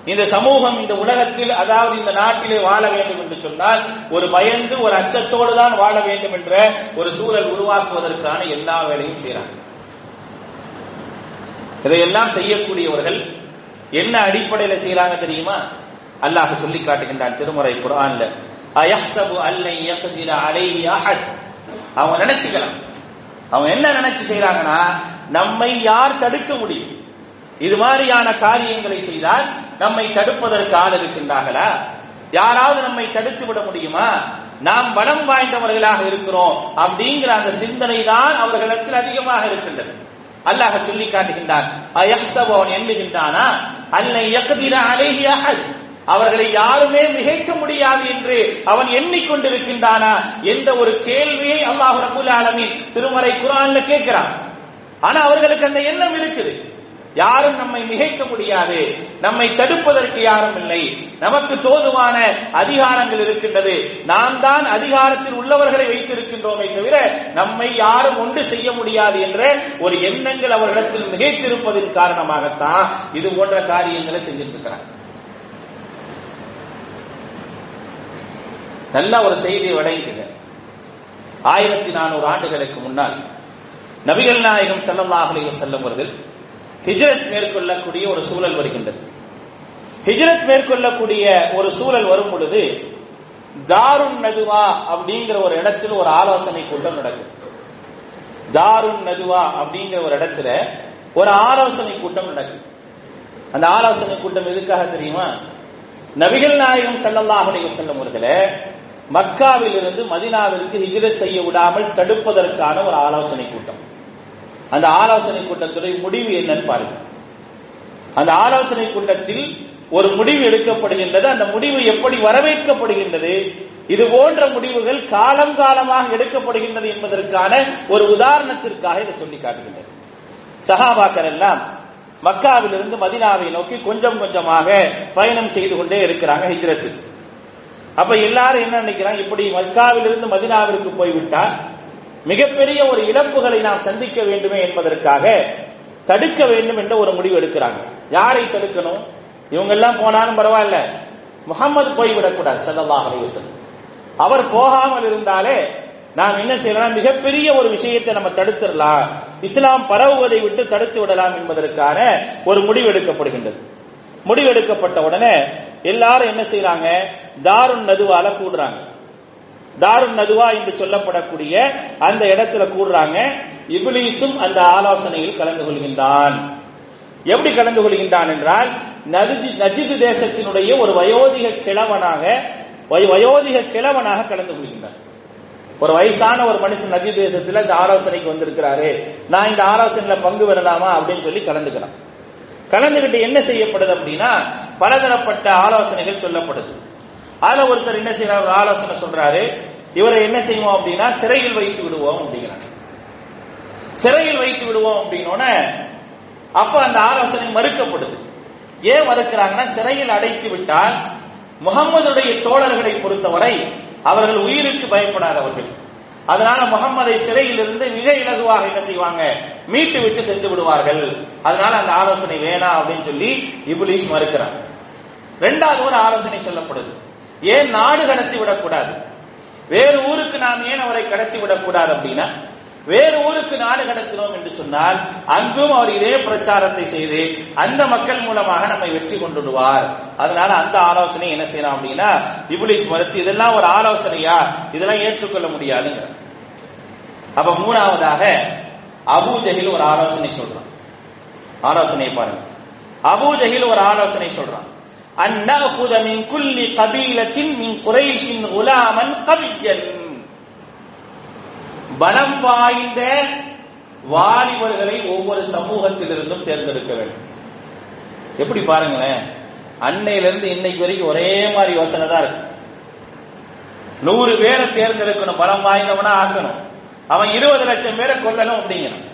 இந்த சமூகம் இந்த உலகத்தில் அதாவது இந்த நாட்டிலே வாழ வேண்டும் என்று சொன்னால் ஒரு பயந்து ஒரு அச்சத்தோடு தான் வாழ வேண்டும் என்ற ஒரு சூழல் உருவாக்குவதற்கான எல்லா வேலையும் செய்யறாங்க இதையெல்லாம் செய்யக்கூடியவர்கள் என்ன அடிப்படையில செய்யறாங்க தெரியுமா? அல்லாஹ் சொல்லி காட்டுகின்றான் திருமுறை குரான்ல அயஹ்சபு அல்லை யக்திர அலைஹி அஹத். அவங்க நினைச்சுக்கலாம். அவங்க என்ன நினைச்சு செய்யறாங்கன்னா நம்மை யார் தடுக்க முடியும்? இது மாதிரியான காரியங்களை செய்தால் நம்மை தடுப்பதற்கு ஆள் இருக்கின்றார்களா? யாராவது நம்மை தடுத்து விட முடியுமா? நாம் பலம் வாய்ந்தவர்களாக இருக்கிறோம் அப்படிங்கிற அந்த சிந்தனை தான் அவர்களிடத்தில் அதிகமாக இருக்கின்றது. அல்லாஹ் சொல்லி காட்டுகின்றார் அயஹ்சபு அவன் எண்ணுகின்றானா அல்லை யக்திர அலைஹி அவர்களை யாருமே மிகைக்க முடியாது என்று அவன் எண்ணிக்கொண்டிருக்கின்றானா? என்ற ஒரு கேள்வியை அல்லாஹ் ரபுல் ஆலமின் திருமறை குரான்ல கேட்கிறான். ஆனா அவர்களுக்கு அந்த எண்ணம் இருக்குது. யாரும் நம்மை மிகைக்க முடியாது. நம்மை தடுப்பதற்கு யாரும் இல்லை. நமக்கு தோதுவான அதிகாரங்கள் இருக்கின்றது. நாம் தான் அதிகாரத்தில் உள்ளவர்களை வைத்திருக்கின்றோமே தவிர நம்மை யாரும் ஒன்று செய்ய முடியாது என்ற ஒரு எண்ணங்கள் அவர்களிடத்தில் மிகைத்திருப்பதன் காரணமாகத்தான் இது போன்ற காரியங்களை செஞ்சிருக்கிறாங்க நல்ல ஒரு செய்தி விளங்குங்க ஆயிரத்தி நானூறு ஆண்டுகளுக்கு முன்னால் நபிகள் நாயகம் செல்லல்லாஹ் செல்லும் அவர்கள் ஹிஜ்ரத் மேற்கொள்ளக்கூடிய ஒரு சூழல் வருகின்றது. ஹிஜ்ரத் மேற்கொள்ளக்கூடிய ஒரு சூழல் வரும் பொழுது தாருன் நதுவா அப்படிங்கிற ஒரு இடத்துல ஒரு ஆலோசனை கூட்டம் நடக்கும். தாருன் நதுவா அப்படிங்கிற ஒரு இடத்துல ஒரு ஆலோசனை கூட்டம் நடக்கும். அந்த ஆலோசனை கூட்டம் எதுக்காக தெரியுமா? நபிகள் நாயகம் செல்லல்லாஹ் செல்லும் அவர்களை மக்காவில் இருந்து மதினாவிற்கு ஹிஜ்ரத் செய்ய விடாமல் தடுப்பதற்கான ஒரு ஆலோசனை கூட்டம். அந்த ஆலோசனை கூட்டத்துடைய முடிவு என்னன்னு பாருங்க. அந்த ஆலோசனை கூட்டத்தில் ஒரு முடிவு எடுக்கப்படுகின்றது. அந்த முடிவு எப்படி வரவேற்கப்படுகின்றது? இது போன்ற முடிவுகள் காலம் காலமாக எடுக்கப்படுகின்றது என்பதற்கான ஒரு உதாரணத்திற்காக இதை சொல்லி காட்டுகின்றது சகாபாக்கர் எல்லாம் மக்காவிலிருந்து மதினாவை நோக்கி கொஞ்சம் கொஞ்சமாக பயணம் செய்து கொண்டே இருக்கிறாங்க ஹிஜ்ரத்துக்கு அப்ப எல்லாரும் என்ன நினைக்கிறாங்க? இப்படி மக்காவிலிருந்து மதினாவிற்கு போய்விட்டால் மிகப்பெரிய ஒரு இழப்புகளை நாம் சந்திக்க வேண்டுமே என்பதற்காக தடுக்க வேண்டும் என்ற ஒரு முடிவு எடுக்கிறாங்க. யாரை தடுக்கணும்? இவங்க எல்லாம் போனாலும் பரவாயில்ல. முகமது போய்விடக்கூடாது சல்லல்லாஹ் அலைவசம் அவர் போகாமல் இருந்தாலே நாம் என்ன செய்யலாம்? மிகப்பெரிய ஒரு விஷயத்தை நம்ம தடுத்துடலாம். இஸ்லாம் பரவுவதை விட்டு தடுத்து விடலாம் என்பதற்கான ஒரு முடிவு எடுக்கப்படுகின்றது. முடிவெடுக்கப்பட்ட உடனே எல்லாரும் என்ன செய்யறாங்க தாருன் நதுவால கூடுறாங்க. தாருன் நதுவா என்று சொல்லப்படக்கூடிய அந்த இடத்துல கூடுறாங்க. இபிலிசும் அந்த ஆலோசனையில் கலந்து கொள்கின்றான். எப்படி கலந்து கொள்கின்றான் என்றால் நஜிது தேசத்தினுடைய ஒரு வயோதிக கிழவனாக வயோதிக கிழவனாக கலந்து கொள்கின்றான். ஒரு வயசான ஒரு மனுஷன் நஜி தேசத்துல இந்த ஆலோசனைக்கு வந்திருக்கிறாரு. நான் இந்த ஆலோசனையில பங்கு பெறலாமா அப்படின்னு சொல்லி கலந்துக்கிறான். கலந்துகிட்டு என்ன செய்யப்படுது அப்படின்னா பலதரப்பட்ட ஆலோசனைகள் சொல்லப்படுது. அதுல ஒருத்தர் என்ன செய்யறாரு? ஆலோசனை சொல்றாரு. இவரை என்ன செய்வோம் அப்படின்னா சிறையில் வைத்து விடுவோம் அப்படிங்கிறாங்க. சிறையில் வைத்து விடுவோம் அப்படின்னோட அப்ப அந்த ஆலோசனை மறுக்கப்படுது. ஏன் மறுக்கிறாங்கன்னா சிறையில் அடைத்து விட்டால் முகம்மதுடைய தோழர்களை பொறுத்தவரை அவர்கள் உயிருக்கு பயப்படாதவர்கள். அதனால முகம்மதை சிறையிலிருந்து மிக இலகுவாக என்ன செய்வாங்க? மீட்டு விட்டு சென்று விடுவார்கள். அதனால அந்த ஆலோசனை வேணாம் அப்படின்னு சொல்லி இபுலீஸ் மறுக்கிறார். ரெண்டாவது ஒரு ஆலோசனை சொல்லப்படுது. ஏன் நாடு கடத்தி விடக்கூடாது? வேறு ஊருக்கு நாம் ஏன் அவரை கடத்தி விடக்கூடாது அப்படின்னா வேறு ஊருக்கு நாடு கடத்தினோம் என்று சொன்னால் அங்கும் அவர் இதே பிரச்சாரத்தை செய்து அந்த மக்கள் மூலமாக நம்மை வெற்றி கொண்டுடுவார். அதனால அந்த ஆலோசனை என்ன செய்யலாம் அப்படின்னா இபுலிஸ் மறுத்து இதெல்லாம் ஒரு ஆலோசனையா? இதெல்லாம் ஏற்றுக்கொள்ள முடியாதுங்க. அப்ப மூணாவதாக அபூஜஹில் ஒரு ஆலோசனை சொல்றான். ஆலோசனை பாருங்க. அபூஜஹில் ஒரு ஆலோசனை சொல்றான். அந்நகுத மின் குல்லி கபீலத்தின் மின் குறைஷின் குலாமன் கவிஜன் பலம் வாய்ந்த வாலிபர்களை ஒவ்வொரு சமூகத்திலிருந்தும் தேர்ந்தெடுக்க வேண்டும். எப்படி பாருங்களேன்? அன்னையிலிருந்து இன்னைக்கு வரைக்கும் ஒரே மாதிரி யோசனை தான் இருக்கு. நூறு பேரை தேர்ந்தெடுக்கணும் பலம் வாய்ந்தவனா ஆக்கணும். அவன் இருபது லட்சம் பேரை கொல்லணும் அப்படிங்கணும்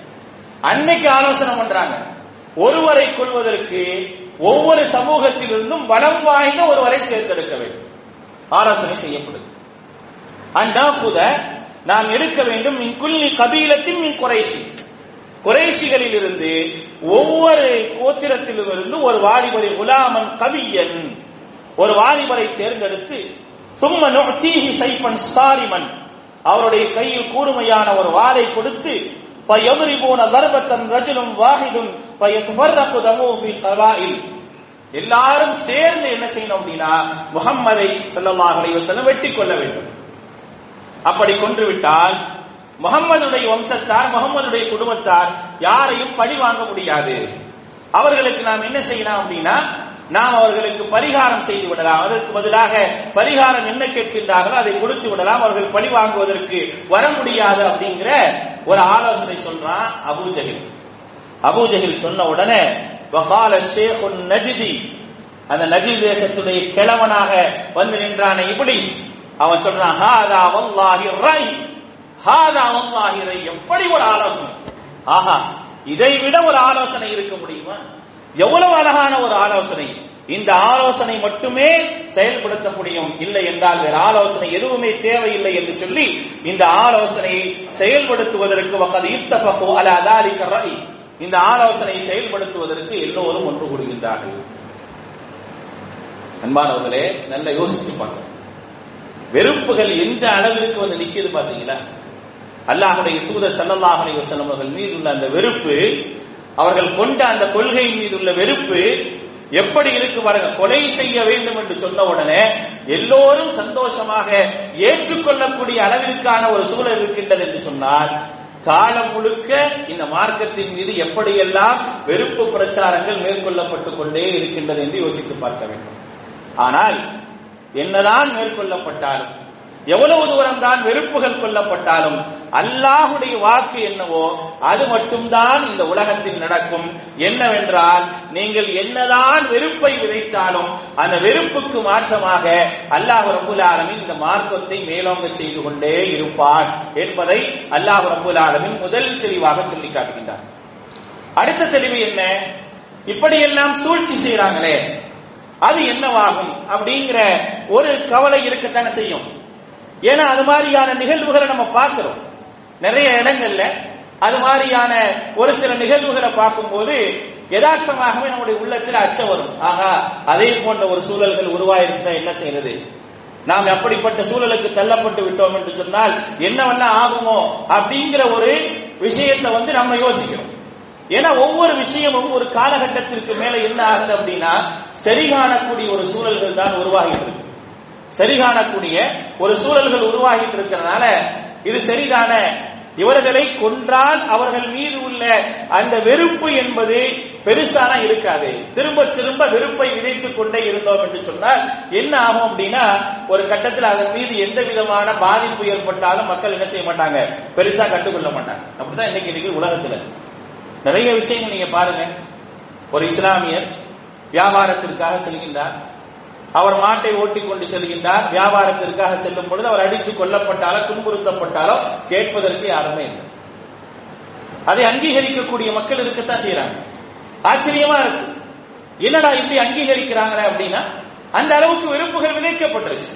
அன்னைக்கு ஆலோசனை பண்றாங்க. ஒருவரை கொள்வதற்கு ஒவ்வொரு சமூகத்திலிருந்தும் பலம் வாய்ந்த ஒருவரை தேர்ந்தெடுக்க வேண்டும். ஆலோசனை செய்யப்படுது. அந்நாகுத நான் எடுக்க வேண்டும் இங்குள்ளி கபீலத்தின் மின் குறைசி குறைசிகளில் இருந்து ஒவ்வொரு கோத்திரத்திலிருந்து ஒரு வாலிபரை குலாமன் கவியன் ஒரு வாலிபரை தேர்ந்தெடுத்து சும்ம நோத்தீஹி சைஃபன் சாரிமன் அவருடைய கையில் கூர்மையான ஒரு வாளை கொடுத்து பயதுரிபூன தர்பத்தன் ரஜுலும் வாஹிதும் பயதுவர்ரகு தமூஃபி கவாயில் எல்லாரும் சேர்ந்து என்ன செய்யணும் அப்படின்னா முகம்மதை செல்லல்லாஹ் அலைவசலம் வெட்டி கொள்ள வேண்டும். அப்படி கொன்று விட்டால் முகம்மதுடைய வம்சத்தார் முகம்மதுடைய குடும்பத்தார் யாரையும் பழி வாங்க முடியாது. அவர்களுக்கு நாம் என்ன செய்யலாம் அப்படின்னா நாம் அவர்களுக்கு பரிகாரம் செய்து விடலாம். அதற்கு பதிலாக பரிகாரம் என்ன கேட்கின்றார்களோ அதை கொடுத்து விடலாம். அவர்கள் பழி வாங்குவதற்கு வர முடியாது அப்படிங்கிற ஒரு ஆலோசனை சொல்றான் அபூஜகில் அபூஜகில் சொன்ன உடனே வகால ஷேகுன் நஜிதி. அந்த நஜித் தேசத்துடைய கிழவனாக வந்து நின்றான இப்ளீஸ் அவன் சொல்றான் ஹாதா வல்லாஹி ரை ஹாதா வல்லாஹி ரை எப்படி ஒரு ஆலோசனை? ஆஹா இதை விட ஒரு ஆலோசனை இருக்க முடியுமா? எவ்வளவு அழகான ஒரு ஆலோசனை. இந்த ஆலோசனை மட்டுமே செயல்படுத்த முடியும் இல்லை என்றால் வேற ஆலோசனை எதுவுமே தேவையில்லை என்று சொல்லி இந்த ஆலோசனையை செயல்படுத்துவதற்கு வக்கது இத்தபகு அல அதாரிக்க ரவி இந்த ஆலோசனை செயல்படுத்துவதற்கு எல்லோரும் ஒன்று கூடுகின்றார்கள் அன்பானவர்களே நல்ல யோசிச்சு பார்க்கணும். வெறுப்புகள் எந்த அளவிற்கு வந்து நிக்கிறது பாத்தீங்களா அல்லாஹுடைய தூதர் சல்லல்லாஹு அலைஹி அவர்கள் மீது உள்ள அந்த வெறுப்பு அவர்கள் கொண்ட அந்த கொள்கையின் மீது உள்ள வெறுப்பு எப்படி இருக்கு பாருங்க கொலை செய்ய வேண்டும் என்று சொன்ன உடனே எல்லோரும் சந்தோஷமாக ஏற்றுக்கொள்ளக்கூடிய அளவிற்கான ஒரு சூழல் இருக்கின்றது என்று சொன்னால் காலம் முழுக்க இந்த மார்க்கத்தின் மீது எப்படியெல்லாம் வெறுப்பு பிரச்சாரங்கள் மேற்கொள்ளப்பட்டுக் கொண்டே இருக்கின்றது என்று யோசித்து பார்க்க வேண்டும். ஆனால் என்னதான் மேற்கொள்ளப்பட்டாலும் எவ்வளவு தூரம் தான் வெறுப்புகள் கொல்லப்பட்டாலும் அல்லாஹுடைய வாக்கு என்னவோ அது மட்டும்தான் இந்த உலகத்தில் நடக்கும். என்னவென்றால் நீங்கள் என்னதான் வெறுப்பை விதைத்தாலும் அந்த வெறுப்புக்கு மாற்றமாக அல்லாஹ் ரபுல் ஆலமின் இந்த மார்க்கத்தை மேலோங்க செய்து கொண்டே இருப்பார் என்பதை அல்லாஹ் ரபுல் ஆலமின் முதல் தெளிவாக சொல்லி காட்டுகின்றார். அடுத்த தெளிவு என்ன? இப்படியெல்லாம் சூழ்ச்சி செய்யறாங்களே அது என்னவாகும் அப்படிங்கிற ஒரு கவலை இருக்கத்தானே செய்யும். ஏன்னா அது மாதிரியான நிகழ்வுகளை நம்ம பார்க்கிறோம். நிறைய இடங்கள்ல அது மாதிரியான ஒரு சில நிகழ்வுகளை பார்க்கும்போது யதார்த்தமாகவே நம்முடைய உள்ளத்தில் அச்சம் வரும். ஆகா அதே போன்ற ஒரு சூழல்கள் உருவாயிருச்சுன்னா என்ன செய்யறது? நாம் அப்படிப்பட்ட சூழலுக்கு தள்ளப்பட்டு விட்டோம் என்று சொன்னால் என்னவெல்லாம் ஆகுமோ அப்படிங்கிற ஒரு விஷயத்தை வந்து நம்ம யோசிக்கிறோம். ஏன்னா ஒவ்வொரு விஷயமும் ஒரு காலகட்டத்திற்கு மேல என்ன ஆகுது அப்படின்னா சரி காணக்கூடிய ஒரு சூழல்கள் தான் உருவாகிட்டு இருக்கு. சரி காணக்கூடிய ஒரு சூழல்கள் உருவாகிட்டு இருக்கிறதுனால இது சரிதான? இவர்களை கொன்றால் அவர்கள் மீது உள்ள அந்த வெறுப்பு என்பது பெருசான இருக்காது. திரும்ப திரும்ப வெறுப்பை விதைத்துக் கொண்டே இருந்தோம் என்று சொன்னால் என்ன ஆகும் அப்படின்னா ஒரு கட்டத்தில் அதன் மீது எந்த விதமான பாதிப்பு ஏற்பட்டாலும் மக்கள் என்ன செய்ய மாட்டாங்க? பெருசா கண்டுகொள்ள மாட்டாங்க. அப்படிதான் இன்னைக்கு இன்னைக்கு உலகத்துல. நிறைய விஷயங்கள் நீங்க பாருங்க. ஒரு இஸ்லாமியர் வியாபாரத்திற்காக செல்கின்றார். அவர் மாட்டை ஓட்டிக் கொண்டு செல்கின்றார். வியாபாரத்திற்காக செல்லும் பொழுது அவர் அடித்துக் கொல்லப்பட்டாலோ துன்புறுத்தப்பட்டாலோ கேட்பதற்கு யாருமே இல்லை. அதை அங்கீகரிக்கக்கூடிய மக்கள் இருக்கத்தான் செய்யறாங்க ஆச்சரியமா இருக்கு. என்னடா இப்படி அங்கீகரிக்கிறாங்களே அப்படின்னா அந்த அளவுக்கு வெறுப்புகள் விதைக்கப்பட்டிருச்சு.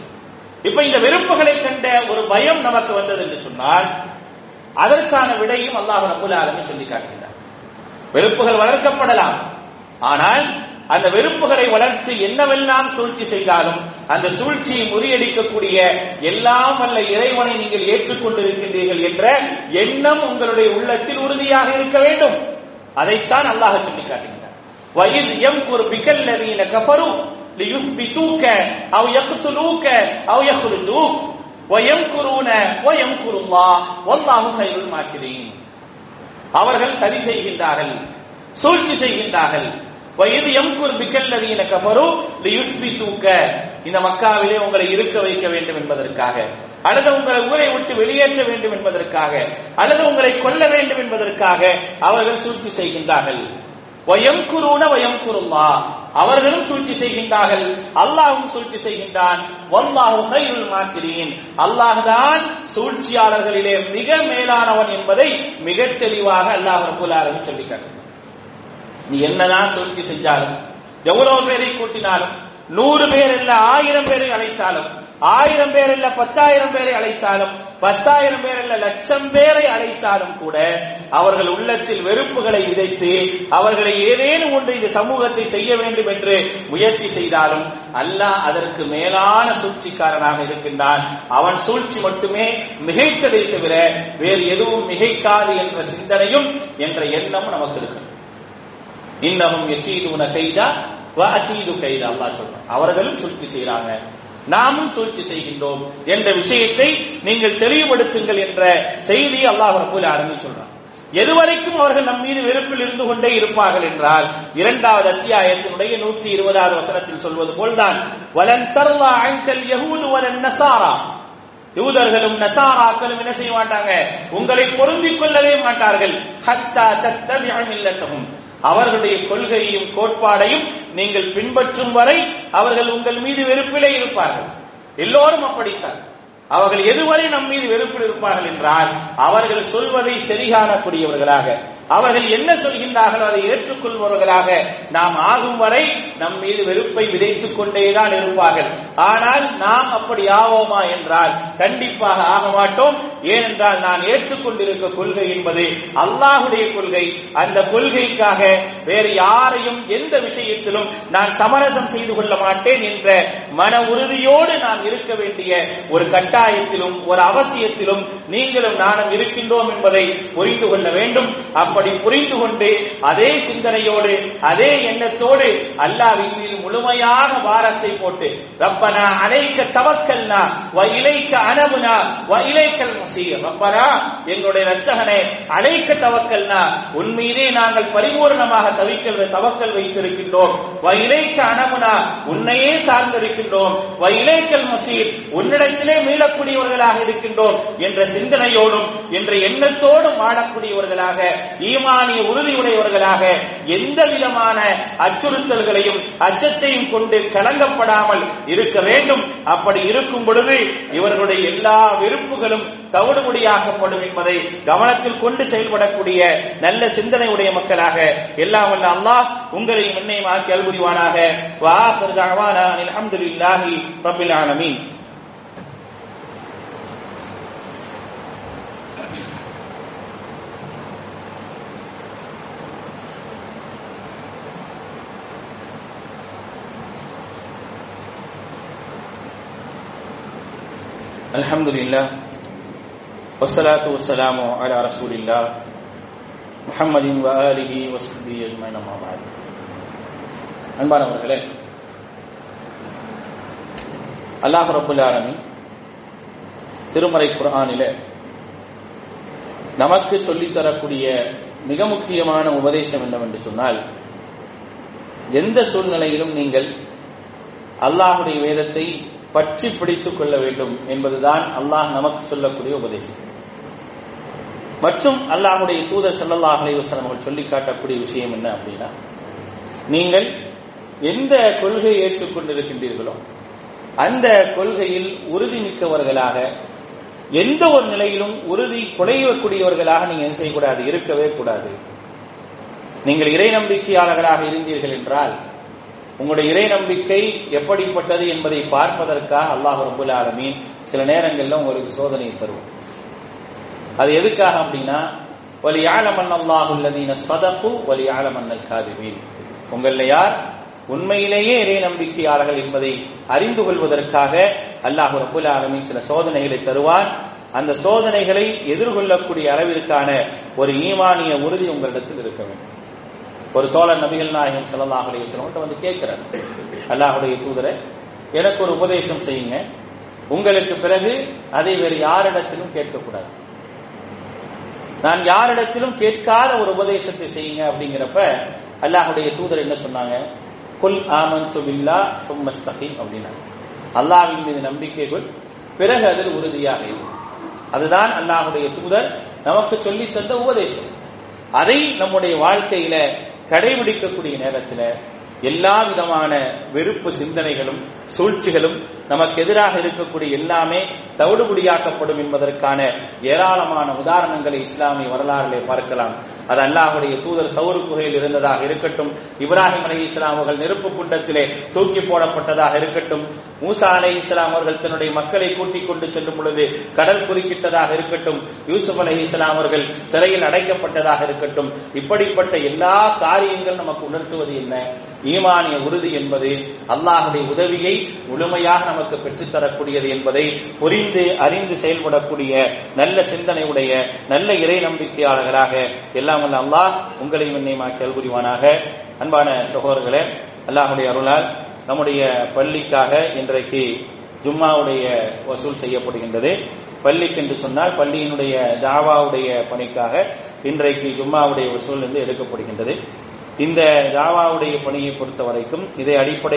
இப்ப இந்த வெறுப்புகளை கண்ட ஒரு பயம் நமக்கு வந்தது என்று சொன்னால் அதற்கான விடையும் அல்லாஹ் ரபுல் ஆலமி சொல்லி காட்டுகிறார் வெறுப்புகள் வளர்க்கப்படலாம் ஆனால் அந்த வெறுப்புகளை வளர்த்து என்னவெல்லாம் சூழ்ச்சி செய்தாலும் அந்த சூழ்ச்சியை முறியடிக்கக்கூடிய எல்லாம் வல்ல இறைவனை நீங்கள் ஏற்றுக்கொண்டிருக்கின்றீர்கள் என்ற எண்ணம் உங்களுடைய உள்ளத்தில் உறுதியாக இருக்க வேண்டும் அதைத்தான் அல்லாஹ் சொல்லி காட்டுகிறார் வயது எம் ஒரு பிகல்லதீன கஃபரு ليثبتوك او يقتلوك او يخرجوك ويمكرون ويمكر الله والله خير الماكرين அவர்கள் சதி செய்கின்றார்கள் சூழ்ச்சி செய்கின்றார்கள். வயது எம்குர் பிக்கல்லதீன கஃபரு லியுஸ்பிதூக்க இந்த மக்காவிலே உங்களை இருக்க வைக்க வேண்டும் என்பதற்காக அல்லது உங்களை ஊரை விட்டு வெளியேற்ற வேண்டும் என்பதற்காக அல்லது உங்களை கொல்ல வேண்டும் என்பதற்காக அவர்கள் சூழ்ச்சி செய்கின்றார்கள். வயம் குருன அவர்களும் சூழ்ச்சி செய்கின்றார்கள். அல்லாஹும் சூழ்ச்சி செய்கின்றான். வல்லாஹு கைருள் மாத்திரீன். அல்லாஹ்தான் சூழ்ச்சியாளர்களிலே மிக மேலானவன் என்பதை மிகச் தெளிவாக அல்லாஹ் ரபுல் ஆலமீன் சொல்லி நீ என்னதான் சூழ்ச்சி செஞ்சாலும் எவ்வளவு பேரை கூட்டினாலும் நூறு பேர் இல்ல ஆயிரம் பேரை அழைத்தாலும் ஆயிரம் பேர் இல்ல பத்தாயிரம் பேரை அழைத்தாலும் பத்தாயிரம் பேர் இல்ல லட்சம் பேரை அழைத்தாலும் கூட அவர்கள் உள்ளத்தில் வெறுப்புகளை விதைத்து அவர்களை ஏதேனும் ஒன்று இந்த சமூகத்தை செய்ய வேண்டும் என்று முயற்சி செய்தாலும் அல்லாஹ் அதற்கு மேலான சூழ்ச்சிக்காரனாக இருக்கின்றான். அவன் சூழ்ச்சி மட்டுமே மிகைத்ததை தவிர வேறு எதுவும் மிகைக்காது என்ற சிந்தனையும் என்ற எண்ணம் நமக்கு இருக்கு இன்னமும் எக்கீதுன கைதா வ கைதா அல்லா சொல்றான். அவர்களும் சூழ்ச்சி செய்யறாங்க நாமும் சூழ்ச்சி செய்கின்றோம் என்ற விஷயத்தை நீங்கள் தெளிவுபடுத்துங்கள் என்ற செய்தி அல்லாஹ் ரபுல் ஆரம்பி சொல்றான். எதுவரைக்கும் அவர்கள் நம் மீது வெறுப்பில் இருந்து கொண்டே இருப்பார்கள் என்றால் இரண்டாவது அத்தியாயத்தினுடைய நூற்றி இருபதாவது வசனத்தில் சொல்வது போல்தான் வலன் தர்லா அங்கல் யஹூது வலன் நசாரா. யூதர்களும் நசாராக்களும் என்ன செய்ய மாட்டாங்க? உங்களை பொருந்திக் கொள்ளவே மாட்டார்கள். ஹத்தா தத்தபிஅ அவர்களுடைய கொள்கையையும் கோட்பாடையும் நீங்கள் பின்பற்றும் வரை அவர்கள் உங்கள் மீது வெறுப்பிலே இருப்பார்கள். எல்லோரும் அப்படித்தான். அவர்கள் எதுவரை நம் மீது வெறுப்பில் இருப்பார்கள் என்றால் அவர்கள் சொல்வதை சரிகாணக்கூடியவர்களாக அவர்கள் என்ன சொல்கின்றார்களோ அதை ஏற்றுக்கொள்பவர்களாக நாம் ஆகும் வரை நம் மீது வெறுப்பை விதைத்துக் கொண்டேதான் இருப்பார்கள். ஆனால் நாம் அப்படி ஆவோமா என்றால் கண்டிப்பாக ஆக மாட்டோம். ஏனென்றால் நான் ஏற்றுக்கொண்டிருக்க கொள்கை என்பது அல்லாஹுடைய கொள்கை. அந்த கொள்கைக்காக வேறு யாரையும் எந்த விஷயத்திலும் நான் சமரசம் செய்து கொள்ள மாட்டேன் என்ற மன உறுதியோடு நாம் இருக்க வேண்டிய ஒரு கட்டாயத்திலும் ஒரு அவசியத்திலும் நீங்களும் நானும் இருக்கின்றோம் என்பதை புரிந்து கொள்ள வேண்டும். அப்படி புரிந்து கொண்டு அதே சிந்தனையோடு அதே எண்ணத்தோடு அல்லாஹ் அல்லாவின் மீது முழுமையாக வாரத்தை போட்டு ரப்பனா அலைக்க தவக்கல்னா வ இலைக்க அனபுனா வ இலைக்கல் மசீர். ரப்பனா எங்களுடைய ரச்சகனே அலைக்க தவக்கல்னா உன்மீதே நாங்கள் பரிபூர்ணமாக தவிக்கல் தவக்கல் வைத்திருக்கின்றோம். வ இலைக்க அனபுனா உன்னையே சார்ந்திருக்கின்றோம். வ இலைக்கல் மசீர் உன்னிடத்திலே மீளக்கூடியவர்களாக இருக்கின்றோம். என்ற சிந்தனையோடும் என்ற எண்ணத்தோடும் வாழக்கூடியவர்களாக ஈமானிய உறுதியுடையவர்களாக எந்த விதமான அச்சுறுத்தல்களையும் அச்சத்தையும் கொண்டு கலங்கப்படாமல் இருக்க வேண்டும். அப்படி இருக்கும் பொழுது இவர்களுடைய எல்லா விருப்புகளும் தவிடுபடியாக்கப்படும் என்பதை கவனத்தில் கொண்டு செயல்படக்கூடிய நல்ல சிந்தனையுடைய மக்களாக எல்லாம் வல்ல அல்லாஹ் உங்களையும் என்னையும் ஆக்கி அல்புரிவானாக வாசர் தஅவானா அலமதுல்லாஹி ரபில் ஆலமீன். الحمد لله والصلاة والسلام على رسول الله محمد وآله وصحبه أجمعين أما بعد அன்பானவர்களே அல்லாஹ் ரபுல் ஆலமீன் திருமறை குர்ஆனிலே நமக்கு சொல்லித் தரக்கூடிய மிக முக்கியமான உபதேசம் என்னவென்று சொன்னால் எந்த சூழ்நிலையிலும் நீங்கள் அல்லாஹுடைய வேதத்தை பற்றி பிடித்துக் கொள்ள வேண்டும் என்பதுதான் அல்லாஹ் நமக்கு சொல்லக்கூடிய உபதேசம். மற்றும் அல்லாஹுடைய தூதர் சல்லாஹ் அலைவசம் அவர்கள் சொல்லி காட்டக்கூடிய விஷயம் என்ன அப்படின்னா நீங்கள் எந்த கொள்கையை ஏற்றுக்கொண்டிருக்கின்றீர்களோ அந்த கொள்கையில் உறுதி மிக்கவர்களாக எந்த ஒரு நிலையிலும் உறுதி குலையக்கூடியவர்களாக நீங்க என்ன செய்யக்கூடாது? இருக்கவே கூடாது. நீங்கள் இறை நம்பிக்கையாளர்களாக இருந்தீர்கள் என்றால் உங்களுடைய இறை நம்பிக்கை எப்படிப்பட்டது என்பதை பார்ப்பதற்காக அல்லாஹ் ரபுல் ஆலமீன் சில நேரங்களில் உங்களுக்கு சோதனையை தருவோம் அது எதுக்காக அப்படின்னா வலி ஆலமன் அல்லாஹுல்லதீன சதப்பு வலி ஆலமன்னல் காதிபீன். உங்கள யார் உண்மையிலேயே இறை நம்பிக்கையாளர்கள் என்பதை அறிந்து கொள்வதற்காக அல்லாஹ் ரபுல் ஆலமீன் சில சோதனைகளை தருவான். அந்த சோதனைகளை எதிர்கொள்ளக்கூடிய அளவிற்கான ஒரு ஈமானிய உறுதி உங்களிடத்தில் இருக்க வேண்டும். ஒரு சோழர் நபிகள் நாயகம் ஸல்லல்லாஹு அலைஹி வந்து கேட்கிறார். அல்லாஹுடைய தூதரை எனக்கு ஒரு உபதேசம் செய்யுங்க. உங்களுக்கு பிறகு அதை வேறு யாரிடத்திலும் கேட்கக்கூடாது. நான் யாரிடத்திலும் கேட்காத ஒரு உபதேசத்தை செய்யுங்க அப்படிங்கிறப்ப அல்லாஹுடைய தூதர் என்ன சொன்னாங்க? குல் ஆமன் சுபில்லா சும்மஸ்தகி அப்படின்னாங்க. அல்லாஹ்வின் மீது நம்பிக்கை கொள் பிறகு அதில் உறுதியாக இருக்கும் அதுதான் அல்லாஹுடைய தூதர் நமக்கு சொல்லி தந்த உபதேசம். அதை நம்முடைய வாழ்க்கையில கடைபிடிக்கக்கூடிய நேரத்தில் எல்லா விதமான வெறுப்பு சிந்தனைகளும் சூழ்ச்சிகளும் நமக்கு எதிராக இருக்கக்கூடிய எல்லாமே தவிடுபடியாக்கப்படும் என்பதற்கான ஏராளமான உதாரணங்களை இஸ்லாமிய வரலாறுகளை பார்க்கலாம். அது அல்லாஹுடைய தூதர் சவுரு குகையில் இருந்ததாக இருக்கட்டும் இப்ராஹிம் அலி இஸ்லாம் அவர்கள் நெருப்பு குண்டத்திலே தூக்கி போடப்பட்டதாக இருக்கட்டும் மூசா அலை இஸ்லாம் அவர்கள் தன்னுடைய மக்களை கூட்டிக் கொண்டு செல்லும் பொழுது கடல் குறுக்கிட்டதாக இருக்கட்டும் யூசுப் அலி இஸ்லாம் அவர்கள் சிறையில் அடைக்கப்பட்டதாக இருக்கட்டும் இப்படிப்பட்ட எல்லா காரியங்கள் நமக்கு உணர்த்துவது என்ன? ஈமானிய உறுதி என்பது அல்லாஹுடைய உதவியை முழுமையாக நமக்கு பெற்றுத்தரக்கூடியது என்பதை புரிந்து அறிந்து செயல்படக்கூடிய நல்ல சிந்தனை உடைய நல்ல இறை நம்பிக்கையாளர்களாக எல்லாம் வல்ல அல்லாஹ் உங்களையும் என்னையும் கேள்புரிவானாக அன்பான சகோதரர்களே அல்லாஹுடைய அருளால் நம்முடைய பள்ளிக்காக இன்றைக்கு ஜும்மாவுடைய வசூல் செய்யப்படுகின்றது. பள்ளிக்கு என்று சொன்னால் பள்ளியினுடைய தாவாவுடைய பணிக்காக இன்றைக்கு ஜும்மாவுடைய வசூல் என்று எடுக்கப்படுகின்றது. இந்த தாவாவுடைய பணியை பொறுத்த வரைக்கும் இதை அடிப்படை